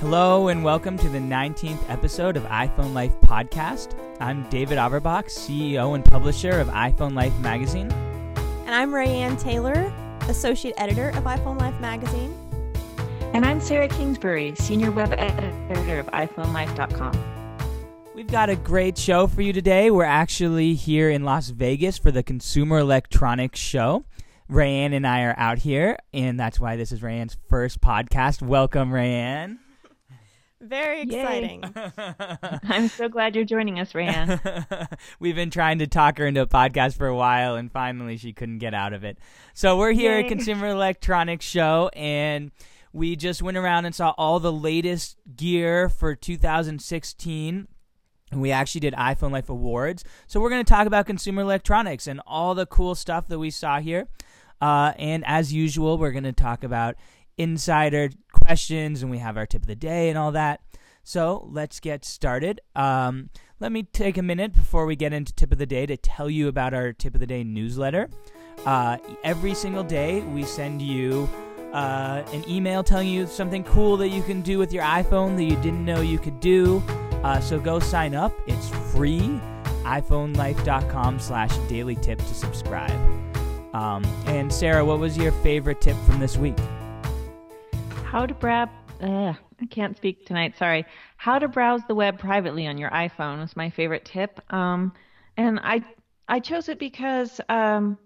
Hello and welcome to the 19th episode of iPhone Life Podcast. I'm David Averbach, CEO and publisher of iPhone Life magazine. And I'm Rayanne Taylor, associate editor of iPhone Life magazine. And I'm Sarah Kingsbury, senior web editor of iPhoneLife.com. We've got a great show for you today. We're actually here in Las Vegas for the Consumer Electronics Show. Rayanne and I are out here, and that's why this is Rayanne's first podcast. Welcome, Rayanne. Very exciting. I'm so glad you're joining us, Rayanne. We've been trying to talk her into a podcast for a while, and finally she couldn't get out of it. So we're here Yay. at Consumer Electronics Show, and we just went around and saw all the latest gear for 2016. And we actually did iPhone Life Awards. So we're going to talk about consumer electronics and all the cool stuff that we saw here. Uh, and as usual, we're going to talk about insider questions and we have our tip of the day and all that. So let's get started. Um, let me take a minute before we get into tip of the day to tell you about our tip of the day newsletter. Uh, every single day, we send you uh, an email telling you something cool that you can do with your iPhone that you didn't know you could do. Uh, so go sign up. It's free. iPhoneLife.com slash daily tip to subscribe. Um, and Sarah, what was your favorite tip from this week? How to browse. Uh, I can't speak tonight. Sorry. How to browse the web privately on your iPhone was my favorite tip. Um, and I I chose it because um,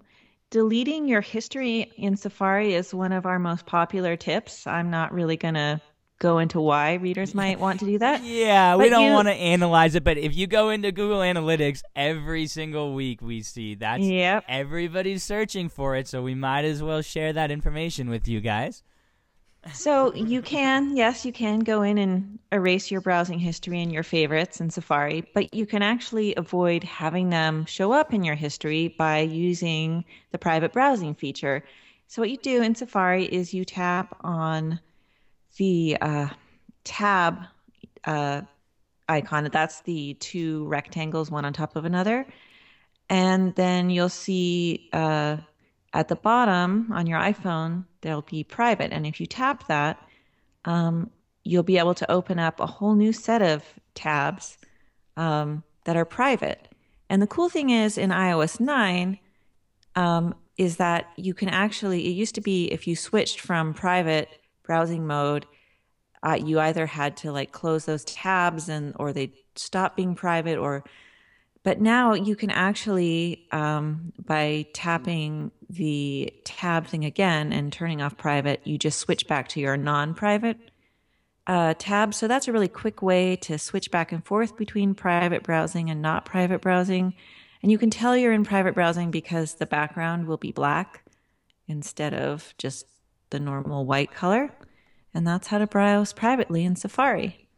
deleting your history in Safari is one of our most popular tips. I'm not really gonna go into why readers might want to do that. Yeah, we don't you- want to analyze it, but if you go into Google Analytics every single week, we see that's Yep. everybody's searching for it, so we might as well share that information with you guys. So you can, yes, you can go in and erase your browsing history and your favorites in Safari, but you can actually avoid having them show up in your history by using the private browsing feature. So what you do in Safari is you tap on the uh, tab uh, icon. That's the two rectangles, one on top of another. And then you'll see uh, at the bottom on your iPhone, there'll be private. And if you tap that, um, you'll be able to open up a whole new set of tabs um, that are private. And the cool thing is in iOS 9 um, is that you can actually, it used to be if you switched from private browsing mode, uh, you either had to like close those tabs and or they stop being private or but now you can actually um, by tapping the tab thing again and turning off private you just switch back to your non-private uh, tab. So that's a really quick way to switch back and forth between private browsing and not private browsing. And you can tell you're in private browsing because the background will be black instead of just the normal white color. And that's how to browse privately in safari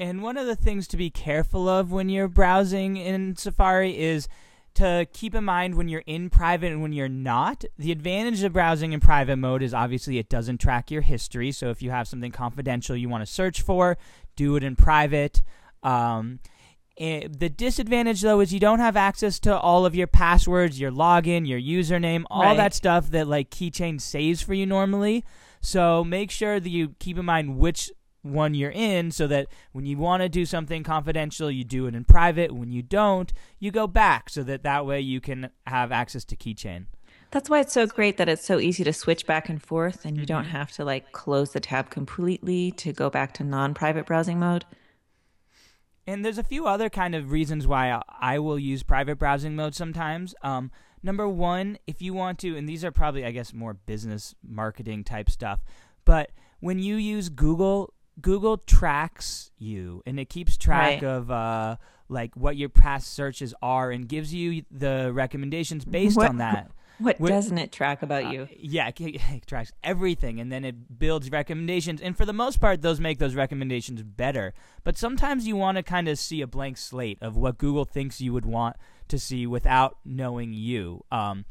And one of the things to be careful of when you're browsing in Safari is to keep in mind when you're in private and when you're not. The advantage of browsing in private mode is obviously it doesn't track your history. So if you have something confidential you want to search for, do it in private. Um, eh, the disadvantage though is you don't have access to all of your passwords, your login, your username, all Right. that stuff that like Keychain saves for you normally. So make sure that you keep in mind which one you're in so that when you want to do something confidential, you do it in private. When you don't, you go back so that that way you can have access to Keychain. That's why it's so great that it's so easy to switch back and forth and you don't have to like close the tab completely to go back to non-private browsing mode. And there's a few other kind of reasons why I- I will use private browsing mode sometimes. Um, number one, if you want to, and these are probably, I guess, more business marketing type stuff, but when you use Google, Google tracks you and it keeps track Right. of uh, like what your past searches are and gives you the recommendations based What- on that. What Wh- doesn't it track about Uh, you? yeah, it, it tracks everything, and then it builds recommendations. And for the most part, those make those recommendations better. But sometimes you want to kind of see a blank slate of what Google thinks you would want to see without knowing you. Um,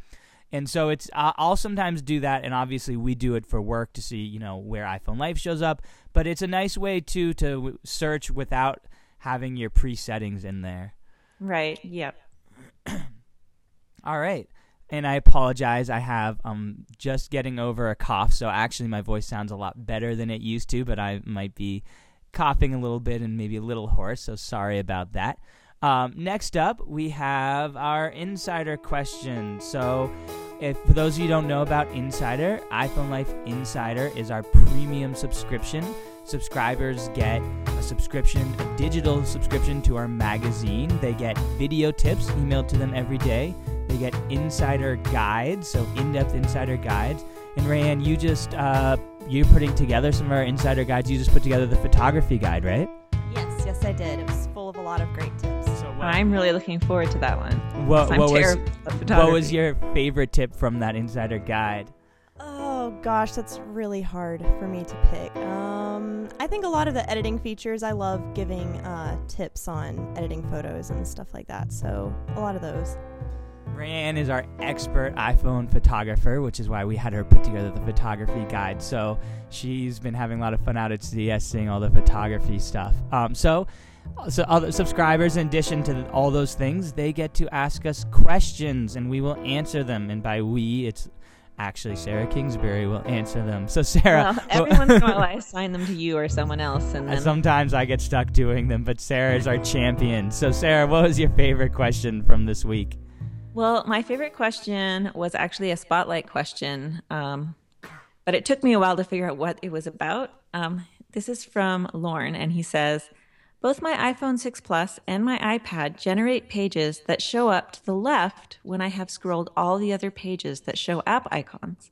and so it's I'll sometimes do that, and obviously we do it for work to see you know where iPhone Life shows up. But it's a nice way too to search without having your pre settings in there. Right. Yep. All right. and I apologize. I have um just getting over a cough, so actually my voice sounds a lot better than it used to, but I might be coughing a little bit and maybe a little hoarse, so sorry about that. Um, next up, we have our insider question. So, if for those of you who don't know about Insider, iPhone Life Insider is our premium subscription. Subscribers get a subscription, a digital subscription to our magazine. They get video tips emailed to them every day. They get insider guides, so in-depth insider guides. And Rayanne, you just uh, you're putting together some of our insider guides. You just put together the photography guide, right? Yes, yes, I did. It was full of a lot of great tips. So I'm really looking forward to that one. What, I'm what was what was your favorite tip from that insider guide? Oh gosh, that's really hard for me to pick. Um, I think a lot of the editing features, I love giving uh, tips on editing photos and stuff like that. So a lot of those. Rayanne is our expert iPhone photographer, which is why we had her put together the photography guide. So she's been having a lot of fun out at CES seeing all the photography stuff. Um, so, so other subscribers, in addition to all those things, they get to ask us questions, and we will answer them. And by we, it's actually Sarah Kingsbury will answer them. So Sarah, Well, every once in a while I assign them to you or someone else, and then sometimes I get stuck doing them, but Sarah is our champion. So Sarah, what was your favorite question from this week? Well, my favorite question was actually a spotlight question, um, but it took me a while to figure out what it was about. Um, this is from Lorne, and he says, Both my iPhone 6 Plus and my iPad generate pages that show up to the left when I have scrolled all the other pages that show app icons.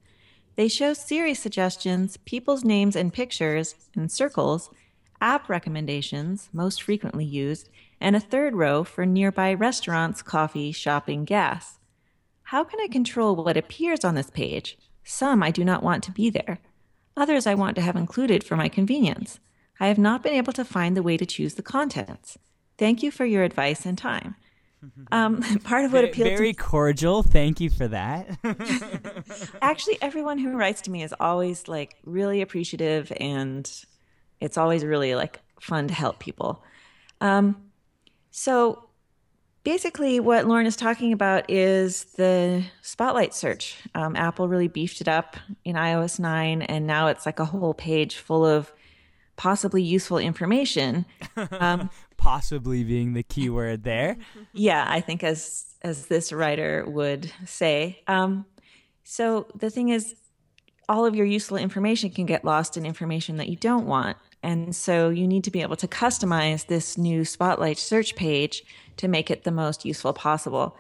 They show Siri suggestions, people's names and pictures in circles, app recommendations, most frequently used, and a third row for nearby restaurants, coffee, shopping, gas. How can I control what appears on this page? Some I do not want to be there. Others I want to have included for my convenience. I have not been able to find the way to choose the contents. Thank you for your advice and time. Um, part of what appealed Very to cordial. Thank you for that. actually everyone who writes to me is always like really appreciative and it's always really like fun to help people um, so basically what lauren is talking about is the spotlight search um, apple really beefed it up in ios 9 and now it's like a whole page full of possibly useful information. Um, Possibly being the key word there. yeah i think as as this writer would say. Um, so the thing is all of your useful information can get lost in information that you don't want. And so you need to be able to customize this new spotlight search page to make it the most useful possible.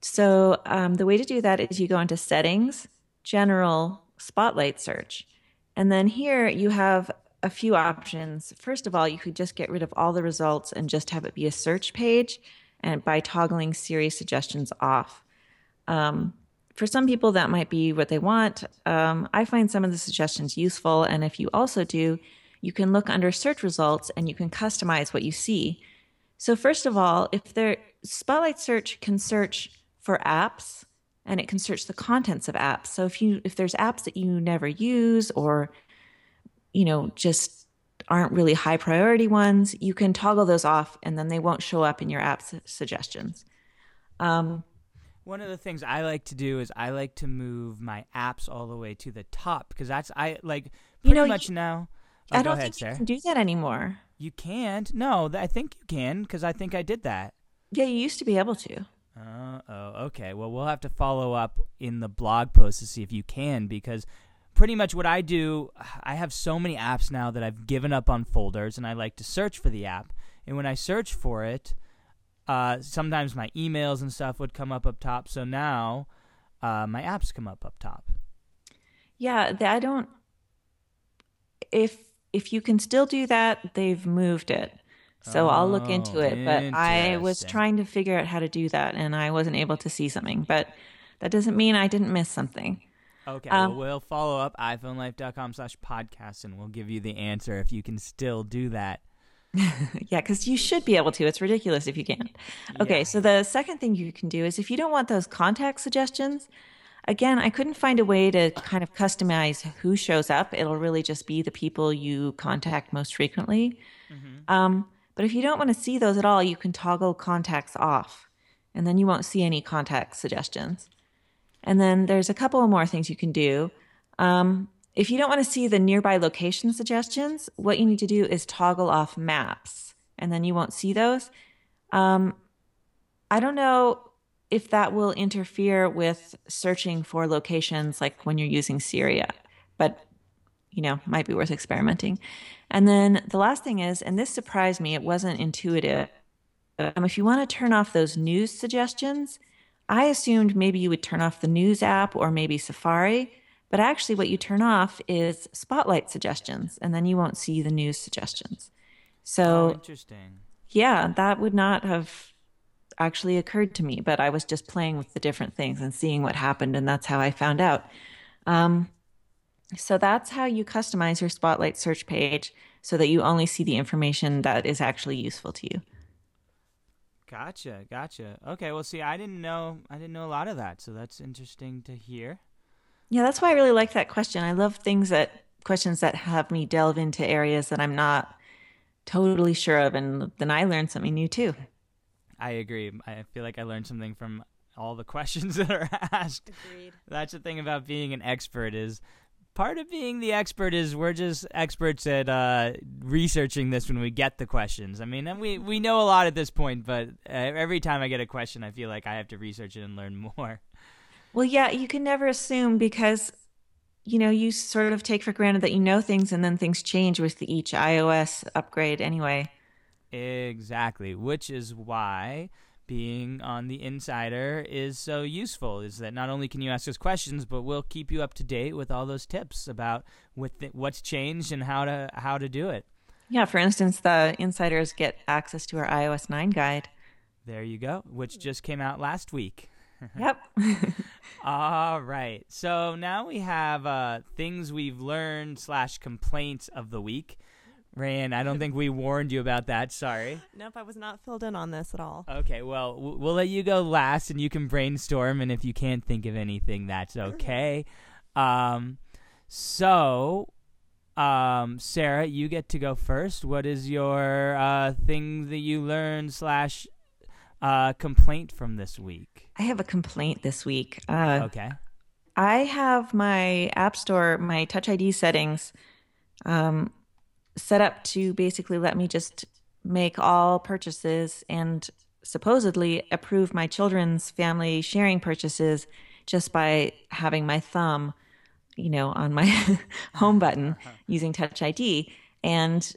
So um, the way to do that is you go into settings general spotlight search. And then here you have a few options. First of all, you could just get rid of all the results and just have it be a search page and by toggling Siri suggestions off. Um, for some people, that might be what they want. Um, I find some of the suggestions useful. And if you also do, you can look under search results and you can customize what you see. So, first of all, if there Spotlight Search can search for apps and it can search the contents of apps. So if you if there's apps that you never use or you know, just aren't really high priority ones, you can toggle those off and then they won't show up in your app su- suggestions. Um, One of the things I like to do is I like to move my apps all the way to the top because that's I like pretty You know, much you- now. Oh, I don't ahead, think Sarah. you can do that anymore. You can't. No, I think you can because I think I did that. Yeah, you used to be able to. Uh, oh, okay. Well, we'll have to follow up in the blog post to see if you can because pretty much what I do, I have so many apps now that I've given up on folders and I like to search for the app. And when I search for it, uh, sometimes my emails and stuff would come up up top. So now uh, my apps come up up top. Yeah, I don't. If if you can still do that, they've moved it. So I'll look into Oh, it. But I was trying to figure out how to do that, and I wasn't able to see something. But that doesn't mean I didn't miss something. Okay, Um, well, we'll follow up iPhoneLife.com slash podcast and we'll give you the answer if you can still do that. yeah, because you should be able to. It's ridiculous if you can't. Okay, Yeah. so the second thing you can do is if you don't want those contact suggestions, again, I couldn't find a way to kind of customize who shows up. It'll really just be the people you contact most frequently. Um, but if you don't want to see those at all, you can toggle contacts off, and then you won't see any contact suggestions. And then there's a couple more things you can do. Um, if you don't want to see the nearby location suggestions, what you need to do is toggle off maps, and then you won't see those. Um, I don't know if that will interfere with searching for locations like when you're using Siri, but you know, might be worth experimenting. And then the last thing is, and this surprised me, it wasn't intuitive. Um, if you want to turn off those news suggestions, I assumed maybe you would turn off the news app or maybe Safari, but actually, what you turn off is spotlight suggestions, and then you won't see the news suggestions. So, oh, interesting. Yeah, that would not have actually occurred to me, but I was just playing with the different things and seeing what happened, and that's how I found out. Um, so that's how you customize your Spotlight search page so that you only see the information that is actually useful to you. Gotcha, gotcha. Okay, well, see, I didn't know, I didn't know a lot of that, so that's interesting to hear. Yeah, that's why I really like that question. I love things that questions that have me delve into areas that I'm not totally sure of, and then I learn something new too. I agree. I feel like I learned something from all the questions that are asked. Agreed. That's the thing about being an expert is part of being the expert is we're just experts at uh, researching this when we get the questions. I mean, we we know a lot at this point, but uh, every time I get a question, I feel like I have to research it and learn more. Well, yeah, you can never assume because you know you sort of take for granted that you know things, and then things change with each iOS upgrade anyway. Exactly, which is why being on the insider is so useful is that not only can you ask us questions but we'll keep you up to date with all those tips about what what's changed and how to how to do it. Yeah for instance the insiders get access to our ios 9 guide. There you go which just came out last week. Yep. All right. So now we have uh, things we've learned slash complaints of the week Rayanne, I don't think we warned you about that. Sorry. Nope, I was not filled in on this at all. Okay, well, we'll let you go last and you can brainstorm. And if you can't think of anything, that's okay. um, so, um, Sarah, you get to go first. What is your uh, thing that you learned slash uh, complaint from this week? I have a complaint this week. Uh, okay. I have my App Store, my Touch ID settings. Um, set up to basically let me just make all purchases and supposedly approve my children's family sharing purchases just by having my thumb, you know, on my home button uh-huh. using Touch ID. And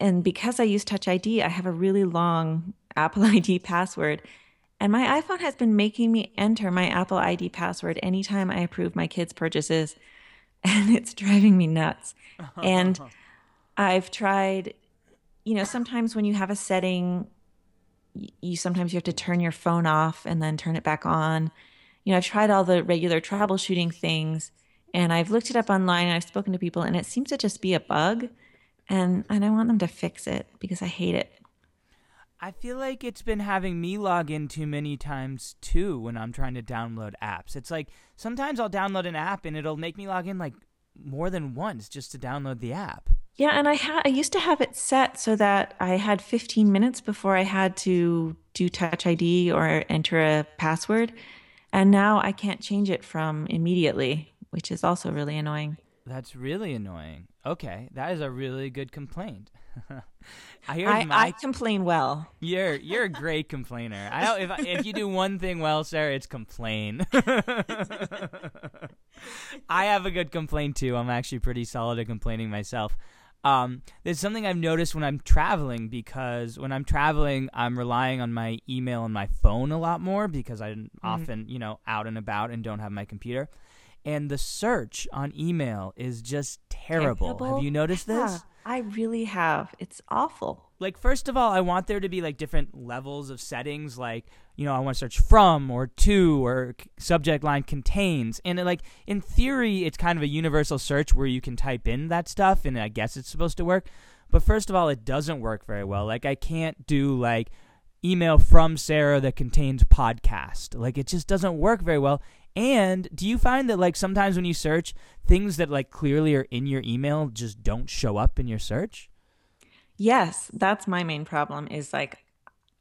and because I use Touch ID, I have a really long Apple ID password. And my iPhone has been making me enter my Apple ID password anytime I approve my kids' purchases. And it's driving me nuts. And I've tried, you know, sometimes when you have a setting, you sometimes you have to turn your phone off and then turn it back on. You know, I've tried all the regular troubleshooting things and I've looked it up online and I've spoken to people and it seems to just be a bug and and I want them to fix it because I hate it. I feel like it's been having me log in too many times too when I'm trying to download apps. It's like sometimes I'll download an app and it'll make me log in like more than once just to download the app. Yeah, and I had I used to have it set so that I had 15 minutes before I had to do Touch ID or enter a password, and now I can't change it from immediately, which is also really annoying. That's really annoying. Okay, that is a really good complaint. I, I, my, I, complain well. You're you're a great complainer. I know if if you do one thing well, Sarah, it's complain. I have a good complaint too. I'm actually pretty solid at complaining myself. Um, there's something I've noticed when I'm traveling because when I'm traveling, I'm relying on my email and my phone a lot more because I'm mm-hmm. often, you know, out and about and don't have my computer. And the search on email is just terrible. terrible? Have you noticed yeah, this? I really have. It's awful. Like, first of all, I want there to be like different levels of settings. Like, you know, I want to search from or to or subject line contains. And it, like in theory, it's kind of a universal search where you can type in that stuff, and I guess it's supposed to work. But first of all, it doesn't work very well. Like I can't do like email from Sarah that contains podcast. Like it just doesn't work very well. And do you find that like sometimes when you search, things that like clearly are in your email just don't show up in your search? Yes, that's my main problem is like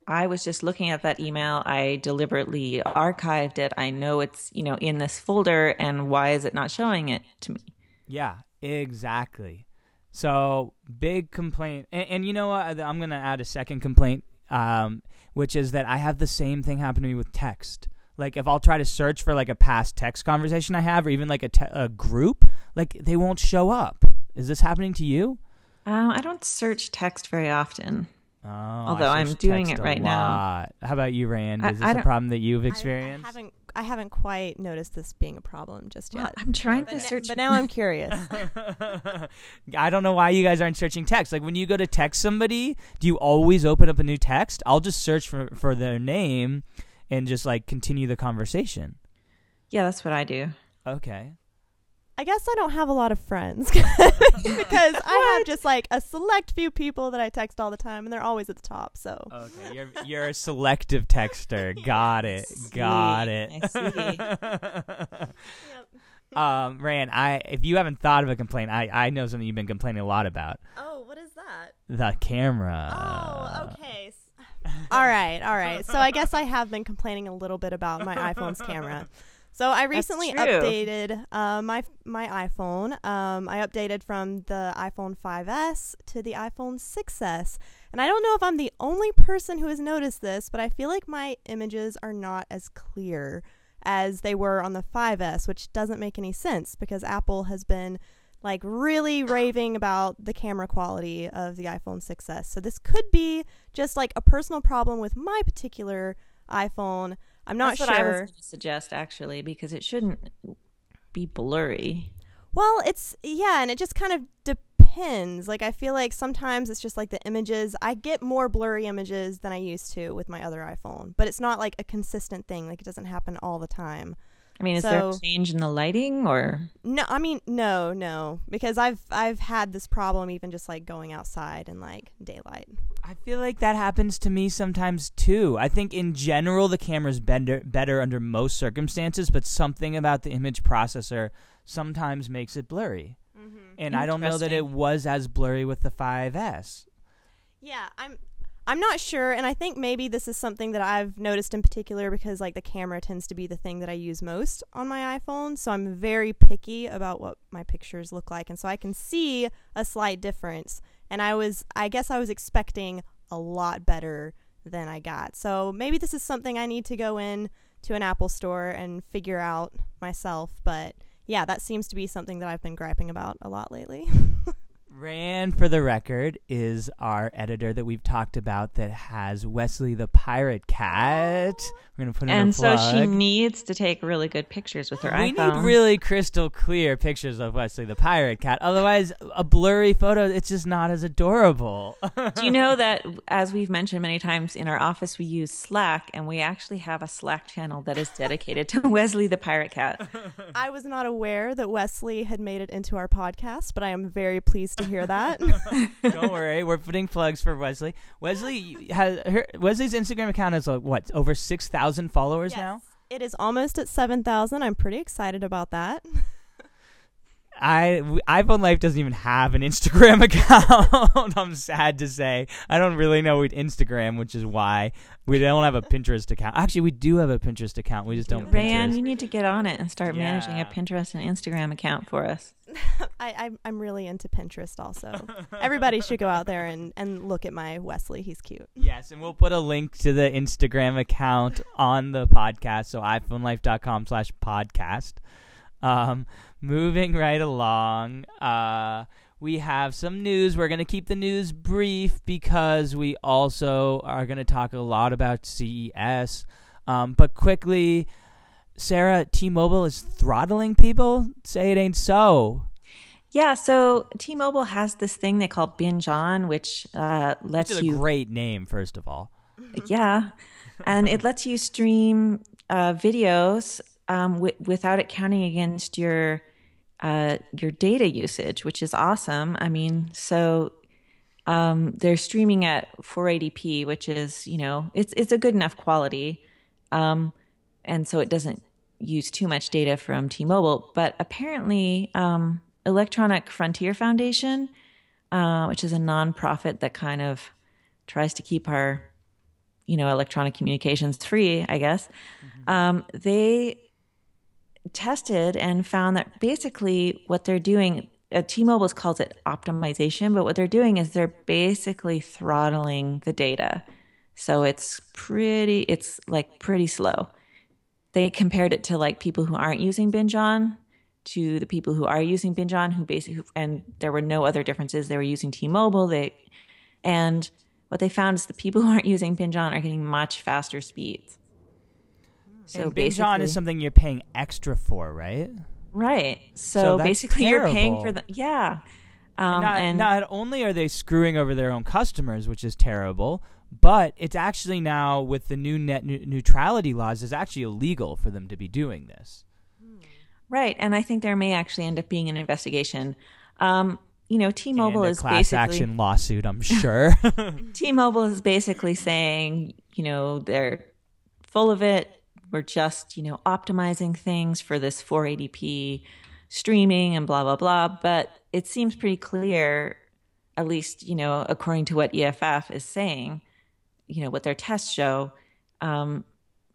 I was just looking at that email. I deliberately archived it. I know it's, you know, in this folder and why is it not showing it to me? Yeah, exactly. So big complaint, and, and you know what? I'm gonna add a second complaint, um, which is that I have the same thing happen to me with text. Like if I'll try to search for like a past text conversation I have, or even like a, te- a group, like they won't show up. Is this happening to you? Um, I don't search text very often. Oh, Although I I'm doing it right now. How about you, Rand? I- Is this I a problem that you've experienced? I, haven't I haven't quite noticed this being a problem just Well, yet. I'm trying But, to n- search. but now I'm curious. I don't know why you guys aren't searching text. Like when you go to text somebody, do you always open up a new text? I'll just search for for their name and just like continue the conversation. yeah, that's what I do. Okay. I guess I don't have a lot of friends because I have just like a select few people that I text all the time, and they're always at the top. So Okay. You're you're a selective texter. Got it. Got it. I um, Rand, I if you haven't thought of a complaint, I I know something you've been complaining a lot about. oh, what is that? The camera. Oh, okay. all right, all right. So I guess I have been complaining a little bit about my iPhone's camera. So I recently updated uh, my my iPhone. Um, I updated from the iPhone 5s to the iPhone 6s, and I don't know if I'm the only person who has noticed this, but I feel like my images are not as clear as they were on the 5s, which doesn't make any sense because Apple has been like really raving about the camera quality of the iPhone 6s. So this could be just like a personal problem with my particular iPhone. I'm not That's what I was sure. suggest actually, because it shouldn't be blurry. Well, it's yeah, and it just kind of depends. Like I feel like sometimes it's just like the images. I get more blurry images than I used to with my other iPhone, but it's not like a consistent thing. Like it doesn't happen all the time. I mean, is there a change in the lighting or? No, I mean no, no, because I've I've had this problem even just like going outside in like daylight. I feel like that happens to me sometimes too. I think in general the camera's better better under most circumstances, but something about the image processor sometimes makes it blurry. Mm-hmm. And I don't know that it was as blurry with the 5S. Yeah, I'm I'm not sure and I think maybe this is something that I've noticed in particular because like the camera tends to be the thing that I use most on my iPhone, so I'm very picky about what my pictures look like and so I can see a slight difference and I was I guess I was expecting a lot better than I got. So maybe this is something I need to go in to an Apple store and figure out myself, but yeah, that seems to be something that I've been griping about a lot lately. Rand, for the record, is our editor that we've talked about that has Wesley the Pirate Cat. We're going to put in And so plug. she needs to take really good pictures with her we iPhone. need really crystal clear pictures of Wesley the Pirate Cat. Otherwise, a blurry photo, it's just not as adorable. Do you know that, as we've mentioned many times in our office, we use Slack, and we actually have a Slack channel that is dedicated to Wesley the Pirate Cat. I was not aware that Wesley had made it into our podcast, but I am very pleased to hear that. Don't worry, we're putting plugs for Wesley. Wesley has her Wesley's Instagram account is like what over six thousand followers now. It is almost at 7,000. I'm pretty excited about that. I w- iPhone Life doesn't even have an Instagram account. I'm sad to say I don't really know what Instagram, which is why we don't have a Pinterest account. Actually, we do have a Pinterest account. We just don't. Rand, Pinterest. you need to get on it and start managing a Pinterest and Instagram account for us. I, I'm, I'm really into Pinterest also. Everybody should go out there and, and look at my Wesley. He's cute. Yes, and we'll put a link to the Instagram account on the podcast, so iPhoneLife.com slash podcast. Um, moving right along, uh, we have some news. We're going to keep the news brief because we also are going to talk a lot about CES. Um, but quickly, Sarah, T-Mobile is throttling people? Say it ain't so. Yeah, so T-Mobile has this thing they call Binge On, which uh, lets It's a you great name, first of all. yeah, and it lets you stream uh, videos um, wi- without it counting against your uh, your data usage, which is awesome. I mean, so um, they're streaming at 480p, which is you know it's it's a good enough quality, um, and so it doesn't use too much data from T-Mobile. But apparently, um, Electronic Frontier Foundation, uh, which is a nonprofit that kind of tries to keep our you know, electronic communications free, I guess. Um, they tested and found that basically what they're doing, uh, T-Mobile calls it optimization, but what they're doing is they're basically throttling the data. So it's pretty, it's like pretty slow. They compared it to like people who aren't using Binge On to the people who are using Binge On, who basically, and there were no other differences. They were using T-Mobile. They, and what they found is the people who aren't using Binge On are getting much faster speeds. So and Binge On is something you're paying extra for, right? Right. So, so basically, terrible. you're paying for the yeah. Um, not, and not only are they screwing over their own customers, which is terrible, but it's actually now with the new net neutrality laws, it's actually illegal for them to be doing this. Right, and I think there may actually end up being an investigation. Um, you know, T-Mobile is class basically action lawsuit. I'm sure. T-Mobile is basically saying, you know, they're full of it. We're just, you know, optimizing things for this 480p streaming and blah blah blah. But it seems pretty clear, at least you know, according to what EFF is saying, you know, what their tests show. Um,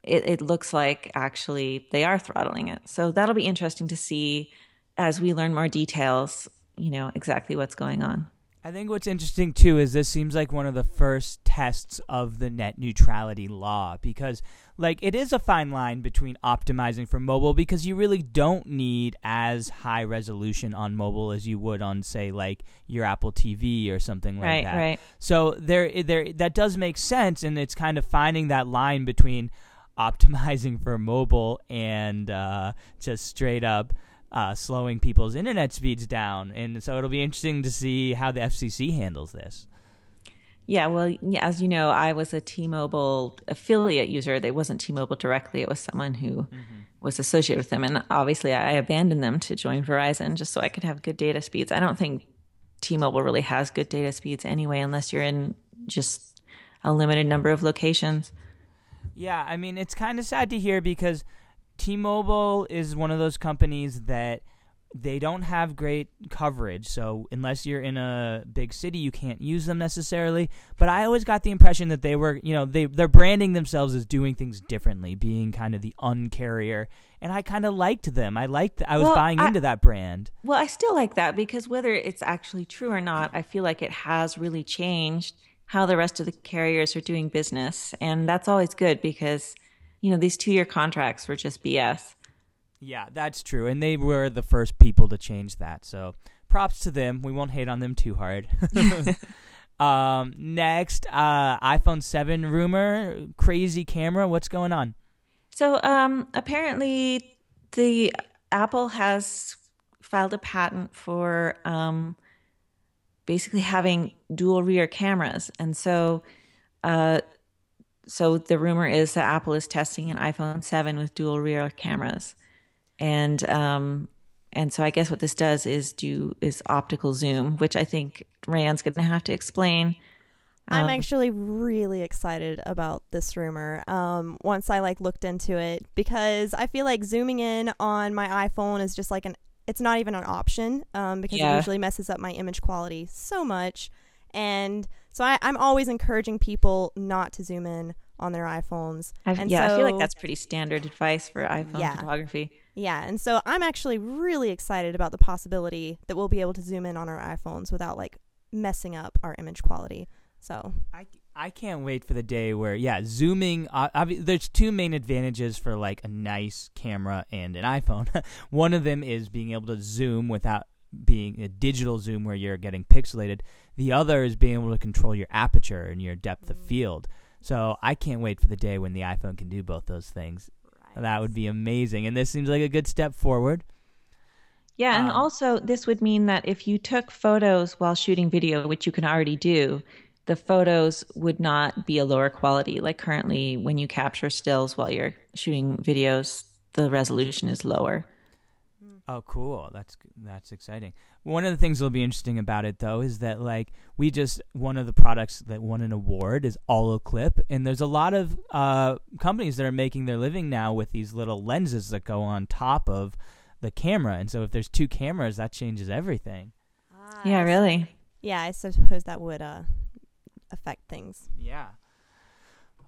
it, it looks like actually they are throttling it. So that'll be interesting to see as we learn more details, you know, exactly what's going on. I think what's interesting too is this seems like one of the first tests of the net neutrality law because like it is a fine line between optimizing for mobile because you really don't need as high resolution on mobile as you would on say like your Apple TV or something like right, that. Right. So there there that does make sense and it's kind of finding that line between optimizing for mobile and uh, just straight up uh, slowing people's internet speeds down. And so it'll be interesting to see how the FCC handles this. Yeah, well, as you know, I was a T-Mobile affiliate user. It wasn't T-Mobile directly; it was someone who mm-hmm. was associated with them. And obviously, I abandoned them to join Verizon just so I could have good data speeds. I don't think T-Mobile really has good data speeds anyway, unless you're in just a limited number of locations. Yeah, I mean, it's kind of sad to hear because T-Mobile is one of those companies that they don't have great coverage. So unless you're in a big city, you can't use them necessarily. But I always got the impression that they were, you know, they they're branding themselves as doing things differently, being kind of the uncarrier. And I kind of liked them. I liked. I was well, buying I, into that brand. Well, I still like that because whether it's actually true or not, I feel like it has really changed how the rest of the carriers are doing business, and that's always good because you know, these two year contracts were just BS. Yeah, that's true. And they were the first people to change that. So props to them. We won't hate on them too hard. um, next, uh, iPhone 7 rumor, crazy camera. What's going on? So um, apparently, the Apple has filed a patent for um, basically having dual rear cameras. And so uh, so the rumor is that Apple is testing an iPhone 7 with dual rear cameras, and um, and so I guess what this does is do is optical zoom, which I think Rand's going to have to explain. I'm um, actually really excited about this rumor. Um, once I like looked into it, because I feel like zooming in on my iPhone is just like an it's not even an option um, because yeah. it usually messes up my image quality so much. And so I, am always encouraging people not to zoom in on their iPhones. and yeah, so, I feel like that's pretty standard advice for iPhone yeah. photography. Yeah, and so I'm actually really excited about the possibility that we'll be able to zoom in on our iPhones without like messing up our image quality. So I, I can't wait for the day where yeah, zooming. Uh, there's two main advantages for like a nice camera and an iPhone. One of them is being able to zoom without being a digital zoom where you're getting pixelated. The other is being able to control your aperture and your depth of field. So I can't wait for the day when the iPhone can do both those things. Right. That would be amazing. And this seems like a good step forward. Yeah, and um, also this would mean that if you took photos while shooting video, which you can already do, the photos would not be a lower quality. Like currently, when you capture stills while you're shooting videos, the resolution is lower. Oh, cool. That's that's exciting. One of the things that'll be interesting about it though is that like we just one of the products that won an award is Olloclip, and there's a lot of uh, companies that are making their living now with these little lenses that go on top of the camera, and so if there's two cameras, that changes everything. Ah, yeah, really. Yeah, I suppose that would uh, affect things. Yeah.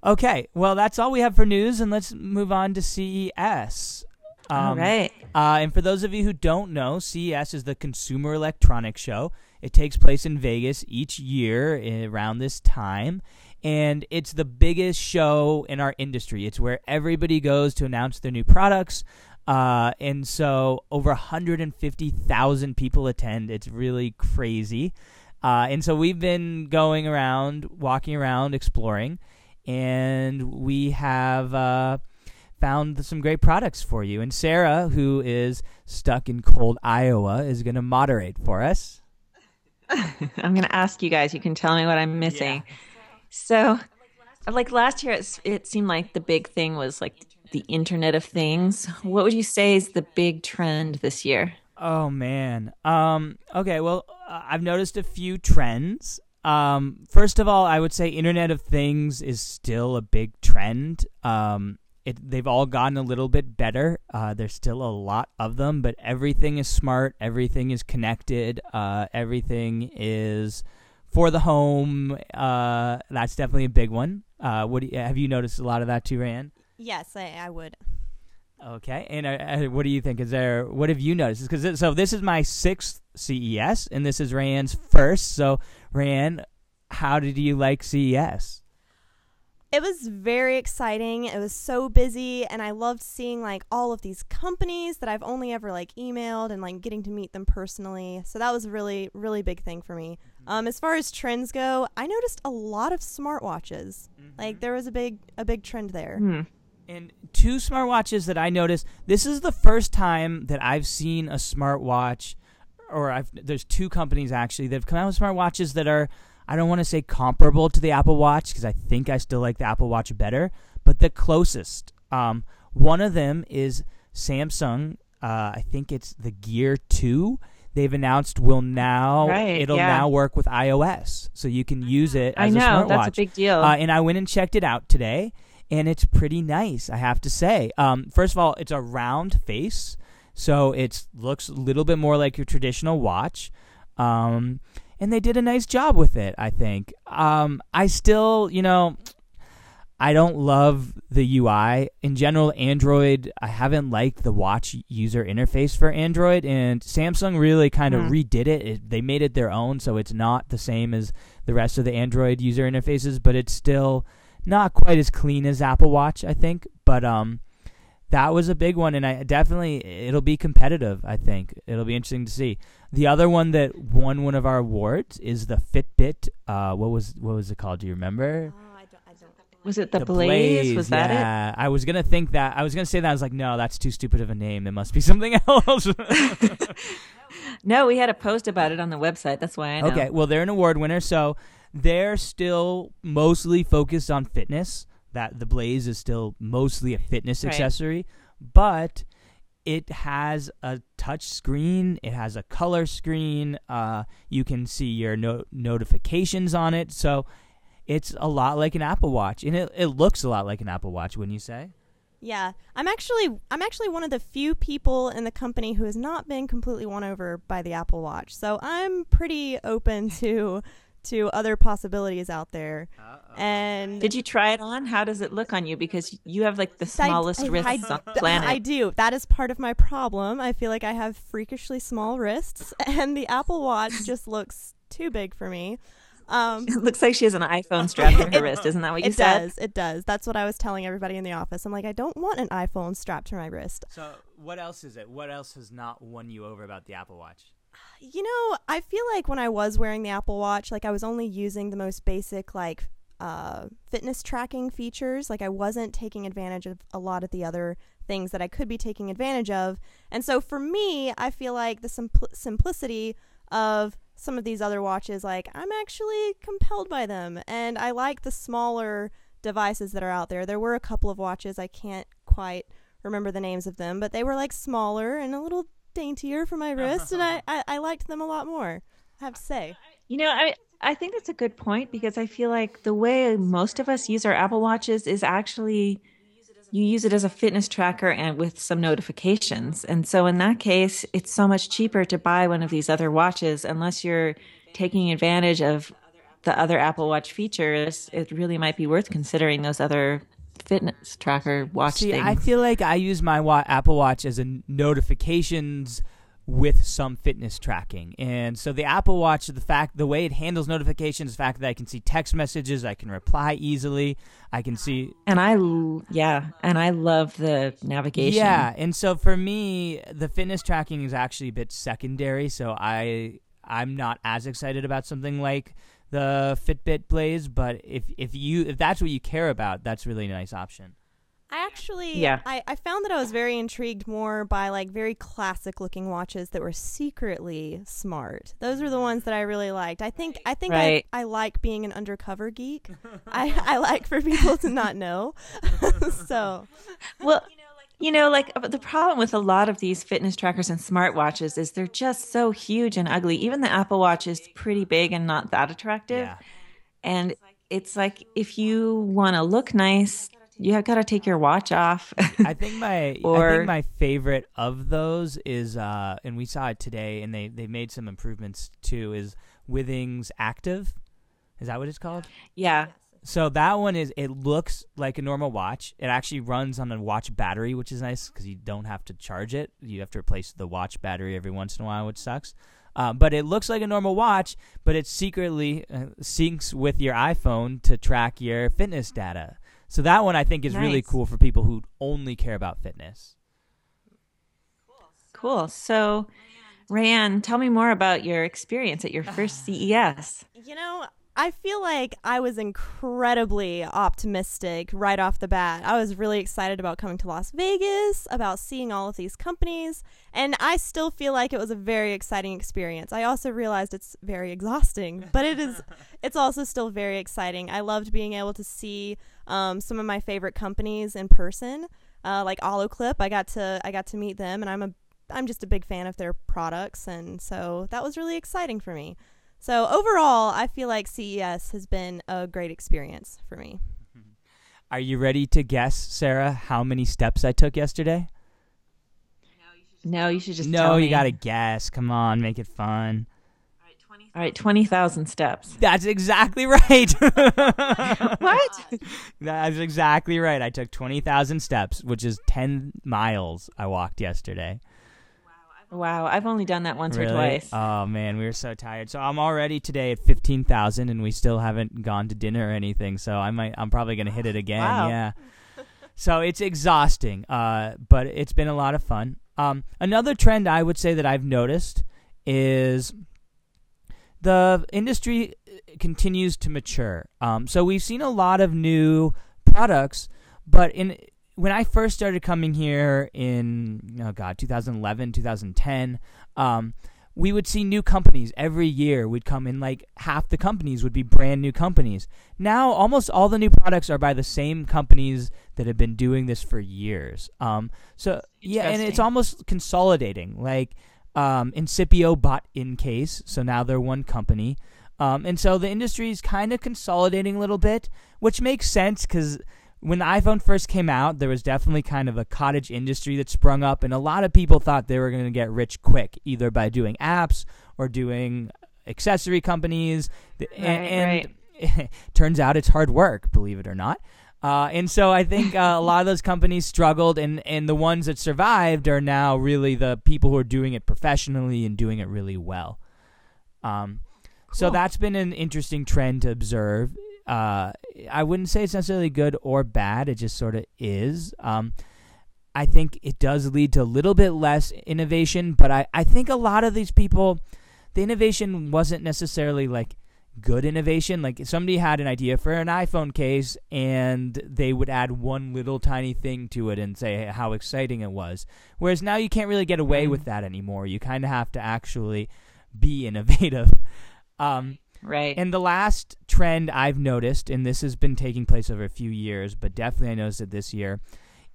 Okay, well, that's all we have for news, and let's move on to CES. All Um, right. Uh, and for those of you who don't know, CES is the Consumer Electronics Show. It takes place in Vegas each year eh, around this time. And it's the biggest show in our industry. It's where everybody goes to announce their new products. Uh, and so over 150,000 people attend. It's really crazy. Uh, and so we've been going around, walking around, exploring. And we have. Found some great products for you. And Sarah, who is stuck in cold Iowa, is going to moderate for us. I'm going to ask you guys. You can tell me what I'm missing. So, like last year, it's, it seemed like the big thing was like the Internet of Things. What would you say is the big trend this year? Oh man. Um. Okay. Well, uh, I've noticed a few trends. Um. First of all, I would say Internet of Things is still a big trend. Um. It, they've all gotten a little bit better. Uh, there's still a lot of them, but everything is smart. Everything is connected. Uh, everything is for the home. Uh, that's definitely a big one. Uh, what you, have you noticed a lot of that too, Rand? Yes, I, I would. Okay, and uh, uh, what do you think? Is there what have you noticed? Because so this is my sixth CES, and this is Rand's first. So Rand, how did you like CES? It was very exciting. It was so busy and I loved seeing like all of these companies that I've only ever like emailed and like getting to meet them personally. So that was a really really big thing for me. Um as far as trends go, I noticed a lot of smartwatches. Like there was a big a big trend there. Hmm. And two smartwatches that I noticed. This is the first time that I've seen a smartwatch, or I've there's two companies actually that have come out with smartwatches that are I don't want to say comparable to the Apple Watch because I think I still like the Apple Watch better, but the closest. Um, one of them is Samsung. Uh, I think it's the Gear Two. They've announced will now Right, it'll yeah. now work with iOS, so you can use it I as a know smartwatch. that's a big deal. Uh, and I went and checked it out today, and it's pretty nice. I have to say. Um, first of all, it's a round face, so it looks a little bit more like your traditional watch. Um, and they did a nice job with it. I think. Um, I still, you know. I don't love the UI. In general, Android, I haven't liked the watch user interface for Android, and Samsung really kind of Hmm. redid it. it. They made it their own, so it's not the same as the rest of the Android user interfaces, but it's still not quite as clean as Apple Watch, I think. But um, that was a big one, and I definitely it'll be competitive. I think it'll be interesting to see. The other one that won one of our awards is the Fitbit. Uh, what was what was it called? Do you remember? Oh, I don't I don't was it the, Blaze? Was that it? I was gonna think that. I was gonna say that. I was like, no, that's too stupid of a name. It must be something else. No, we had a post about it on the website. That's why I know. Okay, well, they're an award winner, so they're still mostly focused on fitness. That the Blaze is still mostly a fitness Right. accessory, but it has a touch screen. It has a color screen. Uh, you can see your no- notifications on it, so it's a lot like an Apple Watch, and it, it looks a lot like an Apple Watch. Wouldn't you say? Yeah, I'm actually I'm actually one of the few people in the company who has not been completely won over by the Apple Watch. So I'm pretty open to to other possibilities out there. And Did you try it on? How does it look on you? Because you have like the smallest I- wrists I- on the planet. I do. That is part of my problem. I feel like I have freakishly small wrists, and the Apple Watch just looks too big for me. Um, it looks like she has an iPhone strapped to her wrist. Isn't that what you it said? does. It does. That's what I was telling everybody in the office. I'm like, I don't want an iPhone strapped to my wrist. So, what else is it? What else has not won you over about the Apple Watch? You know, I feel like when I was wearing the Apple Watch, like I was only using the most basic like uh, fitness tracking features. Like I wasn't taking advantage of a lot of the other things that I could be taking advantage of. And so for me, I feel like the simpl- simplicity of some of these other watches, like I'm actually compelled by them, and I like the smaller devices that are out there. There were a couple of watches I can't quite remember the names of them, but they were like smaller and a little daintier for my wrist, and I, I, I liked them a lot more. I have to say. You know, I I think that's a good point because I feel like the way most of us use our Apple Watches is actually you use it as a fitness tracker and with some notifications. And so in that case, it's so much cheaper to buy one of these other watches unless you're taking advantage of the other Apple Watch features, it really might be worth considering those other fitness tracker watch See, things. I feel like I use my wa- Apple Watch as a notifications with some fitness tracking. And so the Apple Watch, the fact the way it handles notifications, the fact that I can see text messages, I can reply easily, I can see and I yeah, and I love the navigation. Yeah, and so for me, the fitness tracking is actually a bit secondary, so I I'm not as excited about something like the Fitbit Blaze, but if if you if that's what you care about, that's really a nice option. I actually, Yeah. I, I found that I was very intrigued more by like very classic looking watches that were secretly smart. Those are the ones that I really liked. I think I think Right. I, I like being an undercover geek. I, I like for people to not know. so Well, you know, like uh, the problem with a lot of these fitness trackers and smartwatches is they're just so huge and ugly. Even the Apple Watch is pretty big and not that attractive. Yeah. And it's like if you want to look nice, you have got to take your watch off. I think my I Or- think my favorite of those is uh and we saw it today and they they made some improvements too is Withings Active. Is that what it's called? yeah. So that one is it looks like a normal watch. It actually runs on a watch battery, which is nice because you don't have to charge it. You have to replace the watch battery every once in a while, which sucks. Uh, but it looks like a normal watch, but it secretly uh, syncs with your iPhone to track your fitness data. So that one I think is really cool for people who only care about fitness. Cool. So, Rayanne, tell me more about your experience at your first E CES. You know, I feel like I was incredibly optimistic right off the bat. I was really excited about coming to Las Vegas, about seeing all of these companies, and I still feel like it was a very exciting experience. I also realized it's very exhausting, but it is it's also still very exciting. I loved being able to see um, some of my favorite companies in person, uh, like Olloclip. I got to I got to meet them, and I'm a I'm just a big fan of their products, and so that was really exciting for me. So overall, I feel like CES has been a great experience for me. Mm-hmm. Are you ready to guess, Sarah, how many steps I took yesterday? No, you should just no, tell you me. got to guess. Come on, make it fun. All right, 20,000 steps. That's exactly right. What? That's exactly right. I took 20,000 steps, which is 10 miles I walked yesterday. Wow, I've only done that once Really? or twice. Oh man, we were so tired. So I'm already today at 15,000 and we still haven't gone to dinner or anything. So I might I'm probably going to hit it again. Wow. Yeah. So it's exhausting. Uh but it's been a lot of fun. Um another trend I would say that I've noticed is the industry continues to mature. Um, so we've seen a lot of new products, but in when I first started coming here in oh god 2011 2010, um, we would see new companies every year. We'd come in like half the companies would be brand new companies. Now almost all the new products are by the same companies that have been doing this for years. Um, so yeah, and it's almost consolidating. Like um, Incipio bought InCase, so now they're one company. Um, and so the industry is kind of consolidating a little bit, which makes sense because when the iPhone first came out, there was definitely kind of a cottage industry that sprung up, and a lot of people thought they were going to get rich quick, either by doing apps or doing accessory companies. Right, and turns out it's hard work, believe it or not. Uh, and so I think uh, a lot of those companies struggled, and, and the ones that survived are now really the people who are doing it professionally and doing it really well. Um, So that's been an interesting trend to observe. Uh, I wouldn't say it's necessarily good or bad. It just sort of is. Um, I think it does lead to a little bit less innovation, but I, I think a lot of these people, the innovation wasn't necessarily like good innovation. Like somebody had an idea for an iPhone case and they would add one little tiny thing to it and say how exciting it was. Whereas now you can't really get away Mm. with that anymore. You kind of have to actually be innovative. Um, Right. and the last trend I've noticed, and this has been taking place over a few years, but definitely I noticed it this year,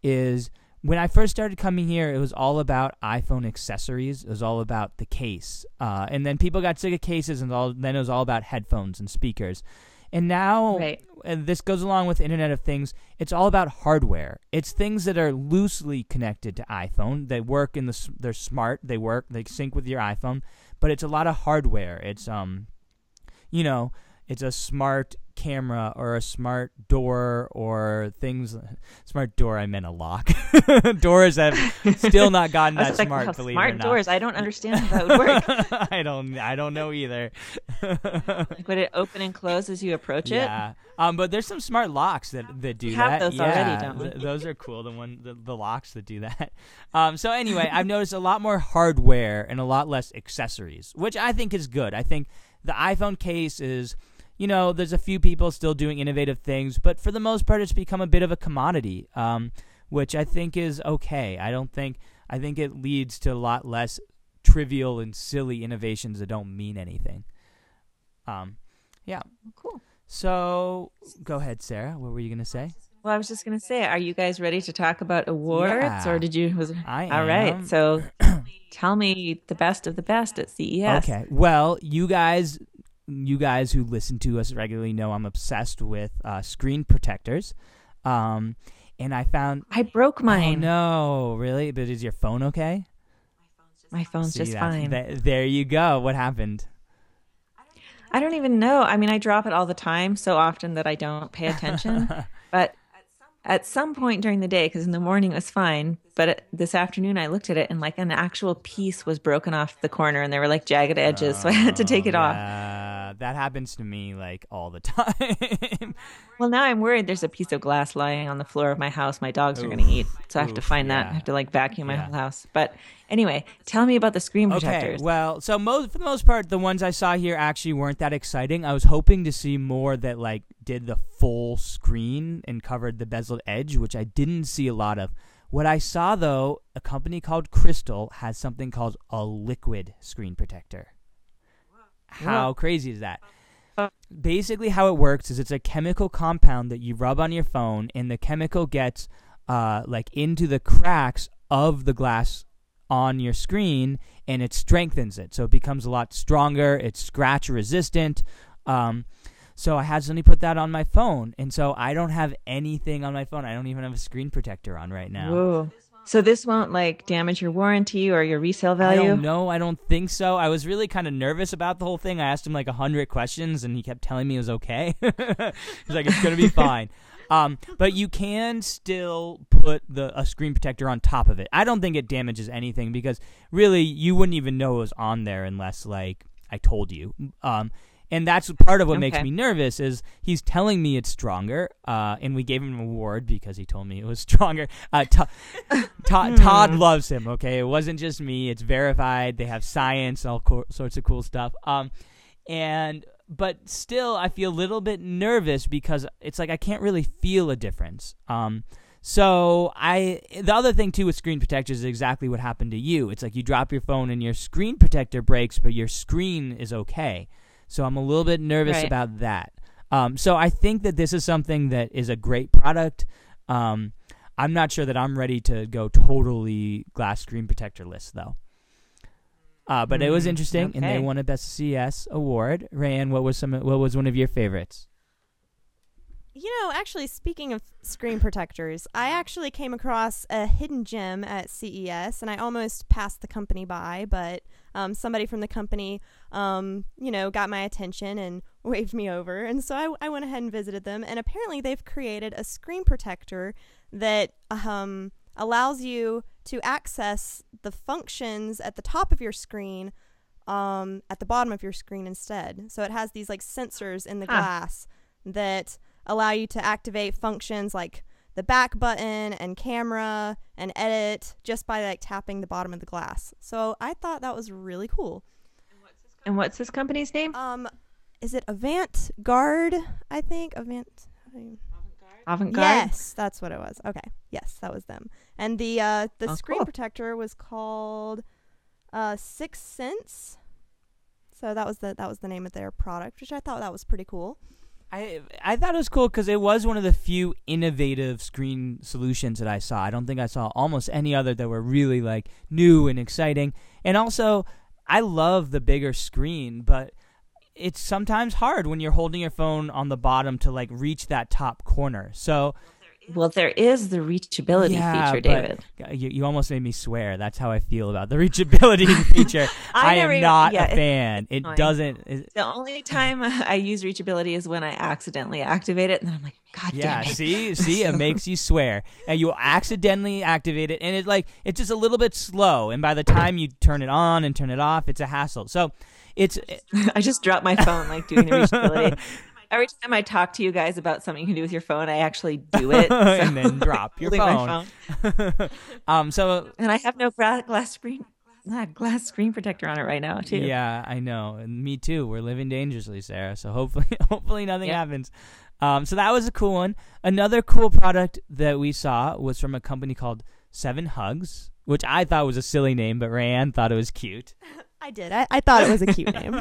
is when I first started coming here, it was all about iPhone accessories. It was all about the case, uh, and then people got sick of cases, and all, then it was all about headphones and speakers. And now, Right. and this goes along with Internet of Things. It's all about hardware. It's things that are loosely connected to iPhone. They work in the. They're smart. They work. They sync with your iPhone. But it's a lot of hardware. It's um, you know, it's a smart camera or a smart door or things. Smart door, I meant a lock. Doors have still not gotten that like, smart. "Wow, believe smart it or not. doors. I don't understand how that would work. I don't. I don't know either. Like, would it open and close as you approach it? Yeah. Um, but there's some smart locks that, that do We have that. those yeah, already, don't we? th- those are cool. The one the, the locks that do that. Um, so anyway, I've noticed a lot more hardware and a lot less accessories, which I think is good. I think the iPhone case is, you know, there's a few people still doing innovative things, but for the most part, it's become a bit of a commodity, um, which I think is okay. I don't think I think it leads to a lot less trivial and silly innovations that don't mean anything. Um, yeah. Cool. So go ahead, Sarah. What were you gonna say? Well, I was just going to say, are you guys ready to talk about awards, Yeah. or did you? Was I all right. So, tell me the best of the best at CES. Okay. Well, you guys, you guys who listen to us regularly know I'm obsessed with uh, screen protectors. Um, and I found. I broke Oh mine. no! Really? But is your phone okay? My phone's just that's- fine. th- there you go. What happened? I don't even know. I mean, I drop it all the time, so often that I don't pay attention. but at some point during the day, because in the morning it was fine, but this afternoon I looked at it and like an actual piece was broken off the corner, and there were like jagged edges, so I had to take it off. Uh, that happens to me like all the time. Well, now I'm worried there's a piece of glass lying on the floor of my house. My dogs are going to Oof. eat, so I have to Oof, find that. I have to like vacuum my Yeah. whole house. But anyway, tell me about the screen protectors. Okay, well, so most for the most part, the ones I saw here actually weren't that exciting. I was hoping to see more that like did the full screen and covered the bezel edge, which I didn't see a lot of. What I saw though, a company called Crystal has something called a liquid screen protector. How crazy is that? Basically, how it works is it's a chemical compound that you rub on your phone, and the chemical gets uh, like into the cracks of the glass on your screen and it strengthens it so it becomes a lot stronger it's scratch resistant um, so i had somebody put that on my phone and so i don't have anything on my phone i don't even have a screen protector on right now Whoa. So this won't like damage your warranty or your resale value? don't. I don't think so. I was really kind of nervous about the whole thing. I asked him like a hundred questions, and he kept telling me it was okay. He's like, "It's gonna be fine." Um, but you can still put the a screen protector on top of it. I don't think it damages anything because really you wouldn't even know it was on there unless like I told you. Um, and that's part of what makes me nervous is he's telling me it's stronger. Uh, and we gave him an award because he told me it was stronger. Uh, To- Todd, Todd loves him. Okay, it wasn't just me. It's verified. They have science, all co- sorts of cool stuff. Um, and but still, I feel a little bit nervous because it's like I can't really feel a difference. Um, so I the other thing too with screen protectors is exactly what happened to you. It's like you drop your phone and your screen protector breaks, but your screen is okay. So I'm a little bit nervous Right. about that. Um, so I think that this is something that is a great product. Um, I'm not sure that I'm ready to go totally glass screen protector list though. Uh, but it was Mm, interesting, and they won a best CS award. Rayanne, what was some? What was one of your favorites? You know, actually, speaking of screen protectors, I actually came across a hidden gem at CES, and I almost passed the company by, but um, somebody from the company, um, you know, got my attention and waved me over, and so I, I went ahead and visited them. And apparently, they've created a screen protector that um, allows you to access the functions at the top of your screen um, at the bottom of your screen instead. So it has these like sensors in the Huh. glass that allow you to activate functions like the back button and camera and edit just by like tapping the bottom of the glass. So I thought that was really cool. And what's this company's name? Um, is it Avant Guard? I think Avant. Avant Garde. Yes, that's what it was. Okay, yes, that was them. And the uh, the Oh, screen cool. protector was called uh, Six Sense. So that was the that was the name of their product, which I thought that was pretty cool. I I thought it was cool because it was one of the few innovative screen solutions that I saw. I don't think I saw almost any other that were really like new and exciting. And also, I love the bigger screen, but it's sometimes hard when you're holding your phone on the bottom to like reach that top corner. So Well, there is the reachability Yeah, feature, David. You, you almost made me swear. That's how I feel about the reachability feature. I I, am even- not yeah, a fan. It annoying. doesn't. it- The only time I use reachability is when I accidentally activate it, and then I'm like, God yeah, damn it. see, see, it makes you swear, and you accidentally activate it, and it like it's just a little bit slow, and by the time you turn it on and turn it off, it's a hassle. So, it's I just dropped my phone like doing the reachability. Every time I talk to you guys about something you can do with your phone, I actually do it. so- and then drop your phone. phone. um, so And I have no glass screen, ah, glass screen protector on it right now too. Yeah, I know. And me too. We're living dangerously, Sarah. So hopefully hopefully nothing Yeah. happens. Um, so that was a cool one. Another cool product that we saw was from a company called Sevenhugs, which I thought was a silly name, but Rayanne thought it was cute. I did. I, I thought it was a cute name.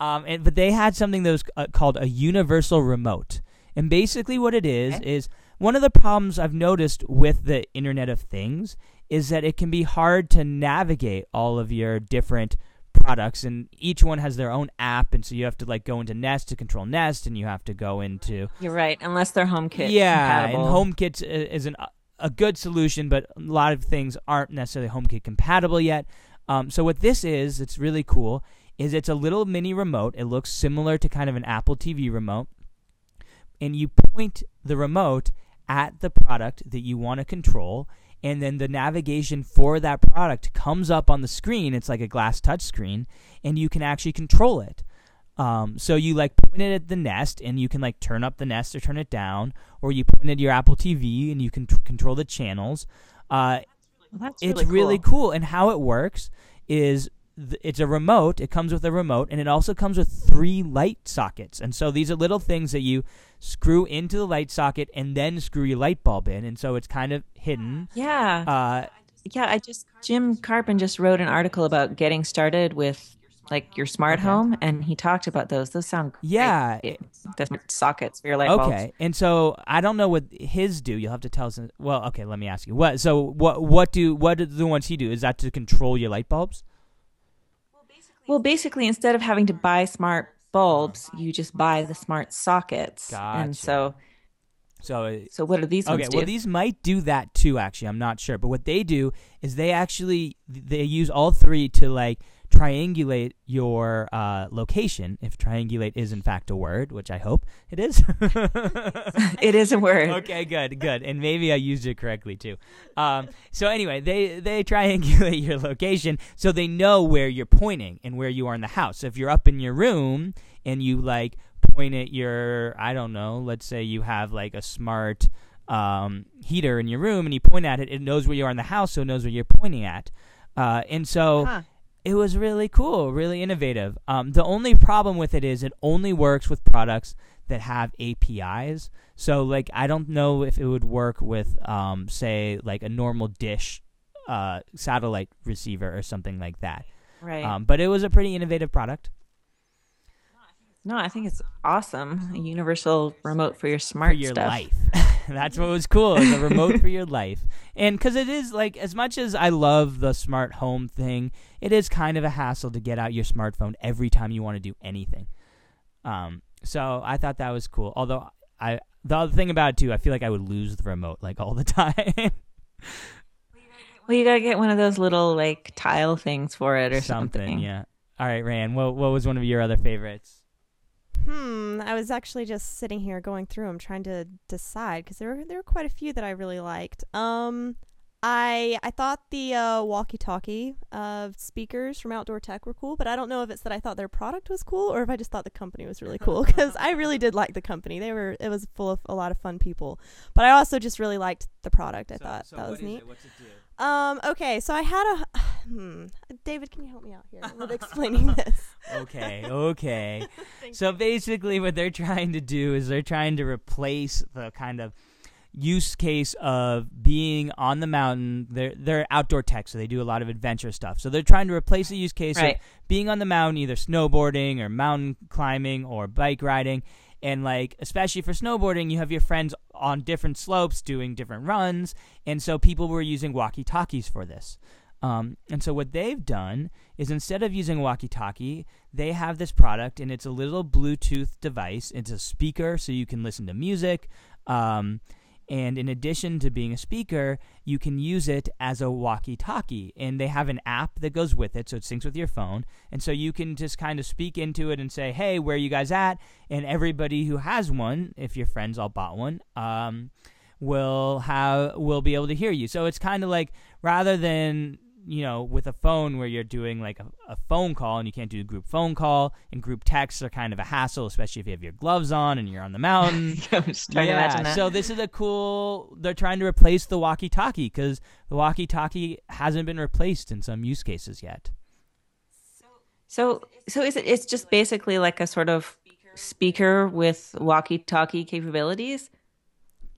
Um, and but they had something that was uh, called a universal remote, and basically what it is Okay. is one of the problems I've noticed with the Internet of Things is that it can be hard to navigate all of your different products, and each one has their own app, and so you have to like go into Nest to control Nest, and you have to go into You're right, unless they're HomeKit yeah, compatible. and HomeKit is an, a good solution, but a lot of things aren't necessarily HomeKit compatible yet. Um, so what this is, it's really cool, is it's a little mini remote. It looks similar to kind of an Apple TV remote, and you point the remote at the product that you want to control. And then the navigation for that product comes up on the screen. It's like a glass touch screen, and you can actually control it. Um, so you like point it at the Nest, and you can like turn up the Nest or turn it down, or you point it at your Apple TV, and you can t- control the channels. Uh, Well, that's it's really, really cool. cool. And how it works is th- it's a remote. It comes with a remote, and it also comes with three light sockets. And so these are little things that you screw into the light socket and then screw your light bulb in. And so it's kind of hidden. Yeah, Uh, yeah. I just Jim Karpen just wrote an article about getting started with like your smart Okay. home, and he talked about those. Those sound great. Yeah. the sockets for your light bulbs. okay. And so I don't know what his do. You'll have to tell us. Well, okay. Let me ask you. What? So what? What do? What do the ones he do? Is that to control your light bulbs? Well, basically, instead of having to buy smart bulbs, you just buy the smart sockets. And so, So so what do these Okay, do? well these might do that too. Actually, I'm not sure, but what they do is they actually they use all three to like triangulate your uh, location. If triangulate is in fact a word, which I hope it is. it is a word. okay, good, good, and maybe I used it correctly too. Um, so anyway, they they triangulate your location so they know where you're pointing and where you are in the house. So if you're up in your room and you like point at your, I don't know, let's say you have like a smart um, heater in your room and you point at it, it knows where you are in the house, so it knows where you're pointing at. Uh, and so Huh. It was really cool, really innovative. Um, the only problem with it is it only works with products that have APIs. So, like, I don't know if it would work with, um, say, like a normal dish uh, satellite receiver or something like that. Right. Um, but it was a pretty innovative product no, I think it's awesome. A universal remote for your smart for your stuff. life. That's what was cool. It was a remote for your life. And because it is like, as much as I love the smart home thing, it is kind of a hassle to get out your smartphone every time you want to do anything. Um, so I thought that was cool. Although I, the other thing about it too, I feel like I would lose the remote like all the time. Well, you gotta get one of those little like tile things for it or something, something. yeah. All right, Rayanne. What what was one of your other favorites? Hmm. I was actually just sitting here going through them, trying to decide because there were there were quite a few that I really liked. Um, I I thought the uh, walkie-talkie uh, speakers from Outdoor Tech were cool, but I don't know if it's that I thought their product was cool or if I just thought the company was really cool because I really did like the company. They were it was full of a lot of fun people, but I also just really liked the product. I thought that was neat. What's it do? Um. Okay. So I had a. Hmm. David, can you help me out here with explaining this? okay, okay. so basically, what they're trying to do is they're trying to replace the kind of use case of being on the mountain. They're they're outdoor tech, so they do a lot of adventure stuff. So they're trying to replace the use case Right. of being on the mountain, either snowboarding or mountain climbing or bike riding. And like, especially for snowboarding, you have your friends on different slopes doing different runs, and so people were using walkie-talkies for this. Um, and so what they've done is instead of using walkie-talkie, they have this product, and it's a little Bluetooth device. It's a speaker, so you can listen to music. Um, And in addition to being a speaker, you can use it as a walkie talkie. And they have an app that goes with it, so it syncs with your phone. And so you can just kind of speak into it and say, hey, where are you guys at? And everybody who has one, if your friends all bought one, um, will have will be able to hear you. So it's kind of like rather than you know, with a phone where you're doing like a, a, phone call and you can't do a group phone call and group texts are kind of a hassle, especially if you have your gloves on and you're on the mountain. yeah, so this is a cool. They're trying to replace the walkie-talkie because the walkie-talkie hasn't been replaced in some use cases yet. So, so is it? It's just basically like a sort of speaker with walkie-talkie capabilities.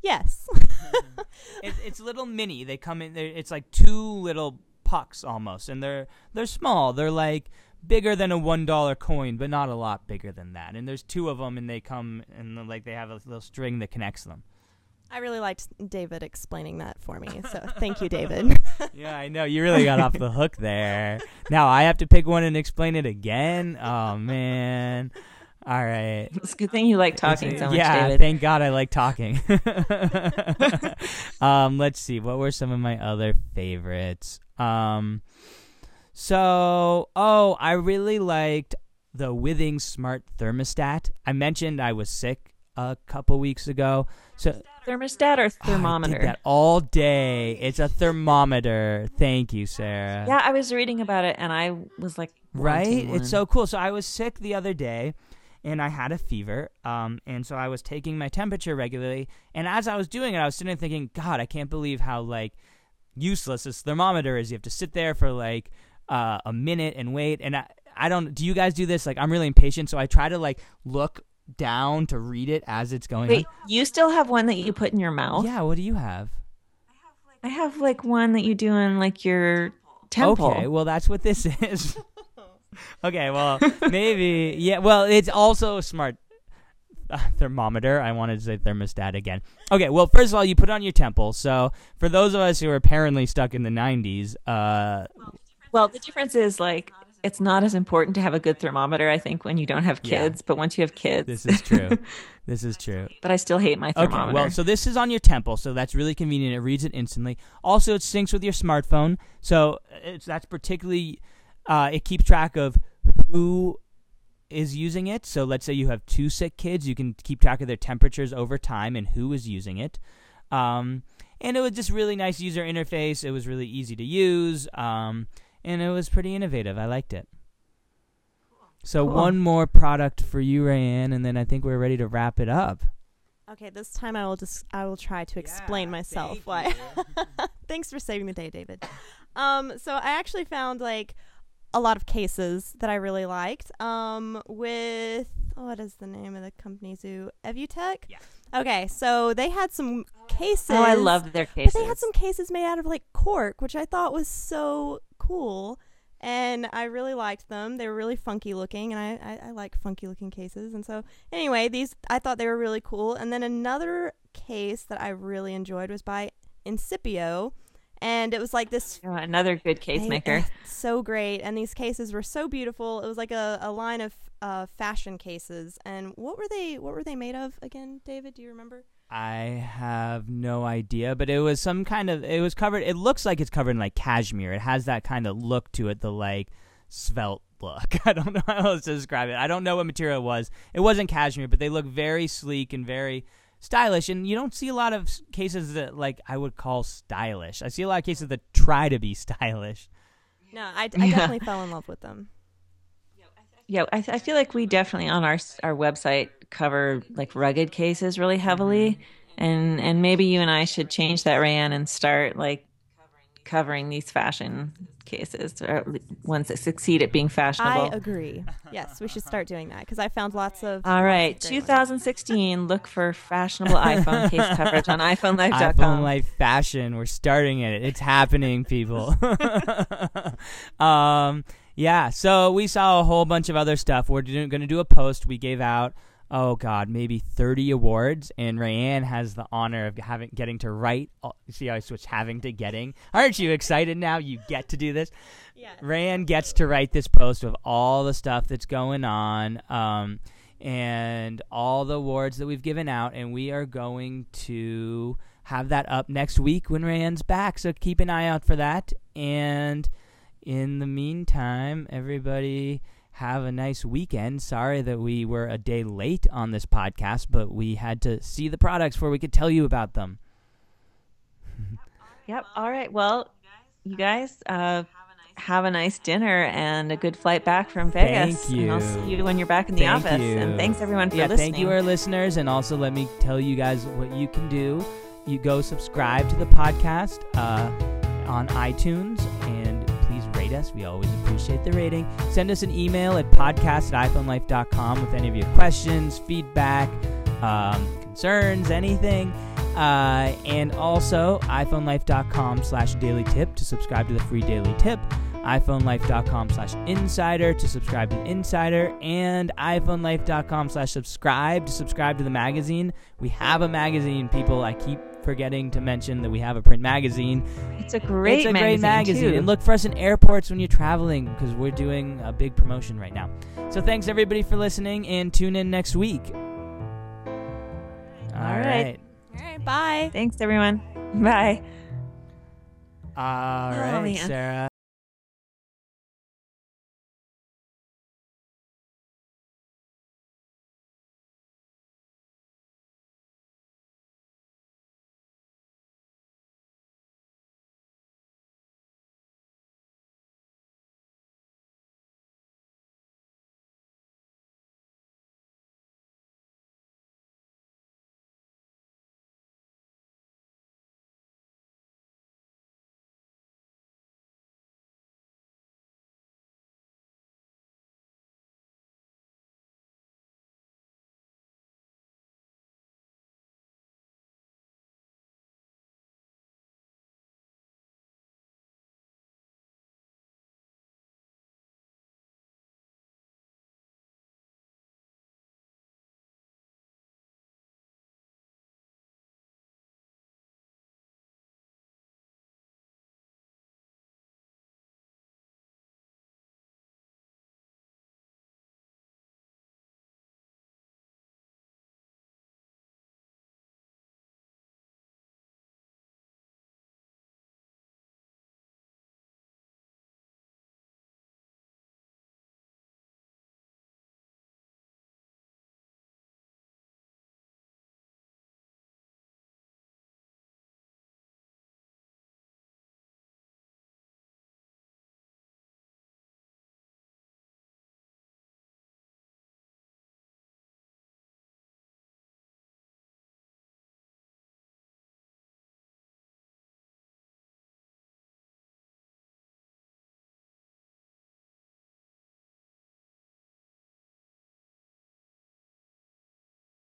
Yes. it, it's little mini. They come in. It's like two little pucks almost, and they're they're small. They're like bigger than a one dollar coin, but not a lot bigger than that. And there's two of them, and they come and like they have a little string that connects them. I really liked David explaining that for me, so thank you, David. yeah, I know you really got off the hook there. Now I have to pick one and explain it again. Oh man. All right. It's a good thing you like talking so much, yeah, David. thank God I like talking. um, let's see. What were some of my other favorites? Um, so, oh, I really liked the Withings Smart Thermostat. I mentioned I was sick a couple weeks ago. So thermostat or thermometer? Oh, I did that all day. It's a thermometer. Thank you, Sarah. Yeah, I was reading about it and I was like, right? It's so cool. So I was sick the other day and I had a fever. Um, and so I was taking my temperature regularly. And as I was doing it, I was sitting there thinking, God, I can't believe how like useless this thermometer is. You have to sit there for like uh, a minute and wait. And I, I don't. Do you guys do this? Like, I'm really impatient, so I try to like look down to read it as it's going. Wait, on. you still have one that you put in your mouth? Yeah. What do you have? I have like one that you do in like your temple. Okay. Well, that's what this is. okay. Well, maybe. Yeah. Well, it's also smart thermometer. I wanted to say thermostat again. Okay, well, first of all, you put on your temple. So for those of us who are apparently stuck in the 90s, uh, well, the difference is like it's not as important to have a good thermometer, I think, when you don't have kids. Yeah. But once you have kids, this is true. this is true. But I still hate my thermometer. Okay, well, so this is on your temple, so that's really convenient. It reads it instantly. Also, it syncs with your smartphone, so it's that's particularly. Uh, it keeps track of who is using it. So let's say you have two sick kids, you can keep track of their temperatures over time and who is using it. Um, and it was just really nice user interface. It was really easy to use, um, and it was pretty innovative. I liked it. So cool. one more product for you, Rayanne, and then I think we're ready to wrap it up. Okay, this time I will just I will try to explain yeah, myself why. Thanks for saving the day, David. Um, so I actually found like a lot of cases that I really liked. Um, with what is the name of the company? Zoo Evutec. Yeah. Okay, so they had some cases. Oh, I love their cases. But they had some cases made out of like cork, which I thought was so cool, and I really liked them. They were really funky looking, and I, I, I like funky looking cases. And so, anyway, these I thought they were really cool. And then another case that I really enjoyed was by Incipio and it was like this oh, another good case maker so great and these cases were so beautiful. It was like a, a line of uh, fashion cases. And what were they what were they made of again david? Do you remember? I have no idea but it was some kind of it was covered it looks like it's covered in like cashmere. It has that kind of look to it the like svelte look. I don't know how else to describe it. I don't know what material it was. It wasn't cashmere but they look very sleek and very stylish and you don't see a lot of cases that like i would call stylish. I see a lot of cases that try to be stylish. No i, I definitely fell in love with them. Yeah I, I feel like we definitely on our our website cover like rugged cases really heavily. Mm-hmm. and and maybe you and i should change that Rayanne and start like covering these fashion cases or ones that succeed at being fashionable. I agree. Yes, we should start doing that because I found lots of. All right, 2016. look for fashionable iPhone case coverage on iPhoneLife.com. iPhone Life fashion. We're starting it. It's happening, people. um, yeah. So we saw a whole bunch of other stuff. We're going to do a post. We gave out oh god, maybe 30 awards, and Rayanne has the honor of having getting to write. See how I switched having to getting. Aren't you excited now? You get to do this. Yeah. Rayanne gets to write this post of all the stuff that's going on. Um, and all the awards that we've given out, and we are going to have that up next week when Rayanne's back. So keep an eye out for that. And in the meantime, everybody have a nice weekend. Sorry that we were a day late on this podcast, but we had to see the products before we could tell you about them. yep. All right. Well, you guys, uh, have a nice dinner and a good flight back from Vegas. Thank you. And I'll see you when you're back in the Thank office. you. And thanks everyone for yeah, listening. thank you, our listeners. And also, let me tell you guys what you can do. You go subscribe to the podcast uh, on iTunes and rate us. We always appreciate the rating. Send us an email at podcast at iPhoneLife.com with any of your questions, feedback, um, concerns, anything. Uh, and also iPhoneLife.com slash daily tip to subscribe to the free daily tip iphonelife.com slash insider to subscribe to the insider and iphonelife.com slash subscribe to subscribe to the magazine we have a magazine people i keep forgetting to mention that we have a print magazine It's a great it's a magazine, great magazine too. and look for us in airports when you're traveling because we're doing a big promotion right now so thanks everybody for listening and tune in next week all All right. right All right, bye. Thanks everyone. Bye. all Oh, sarah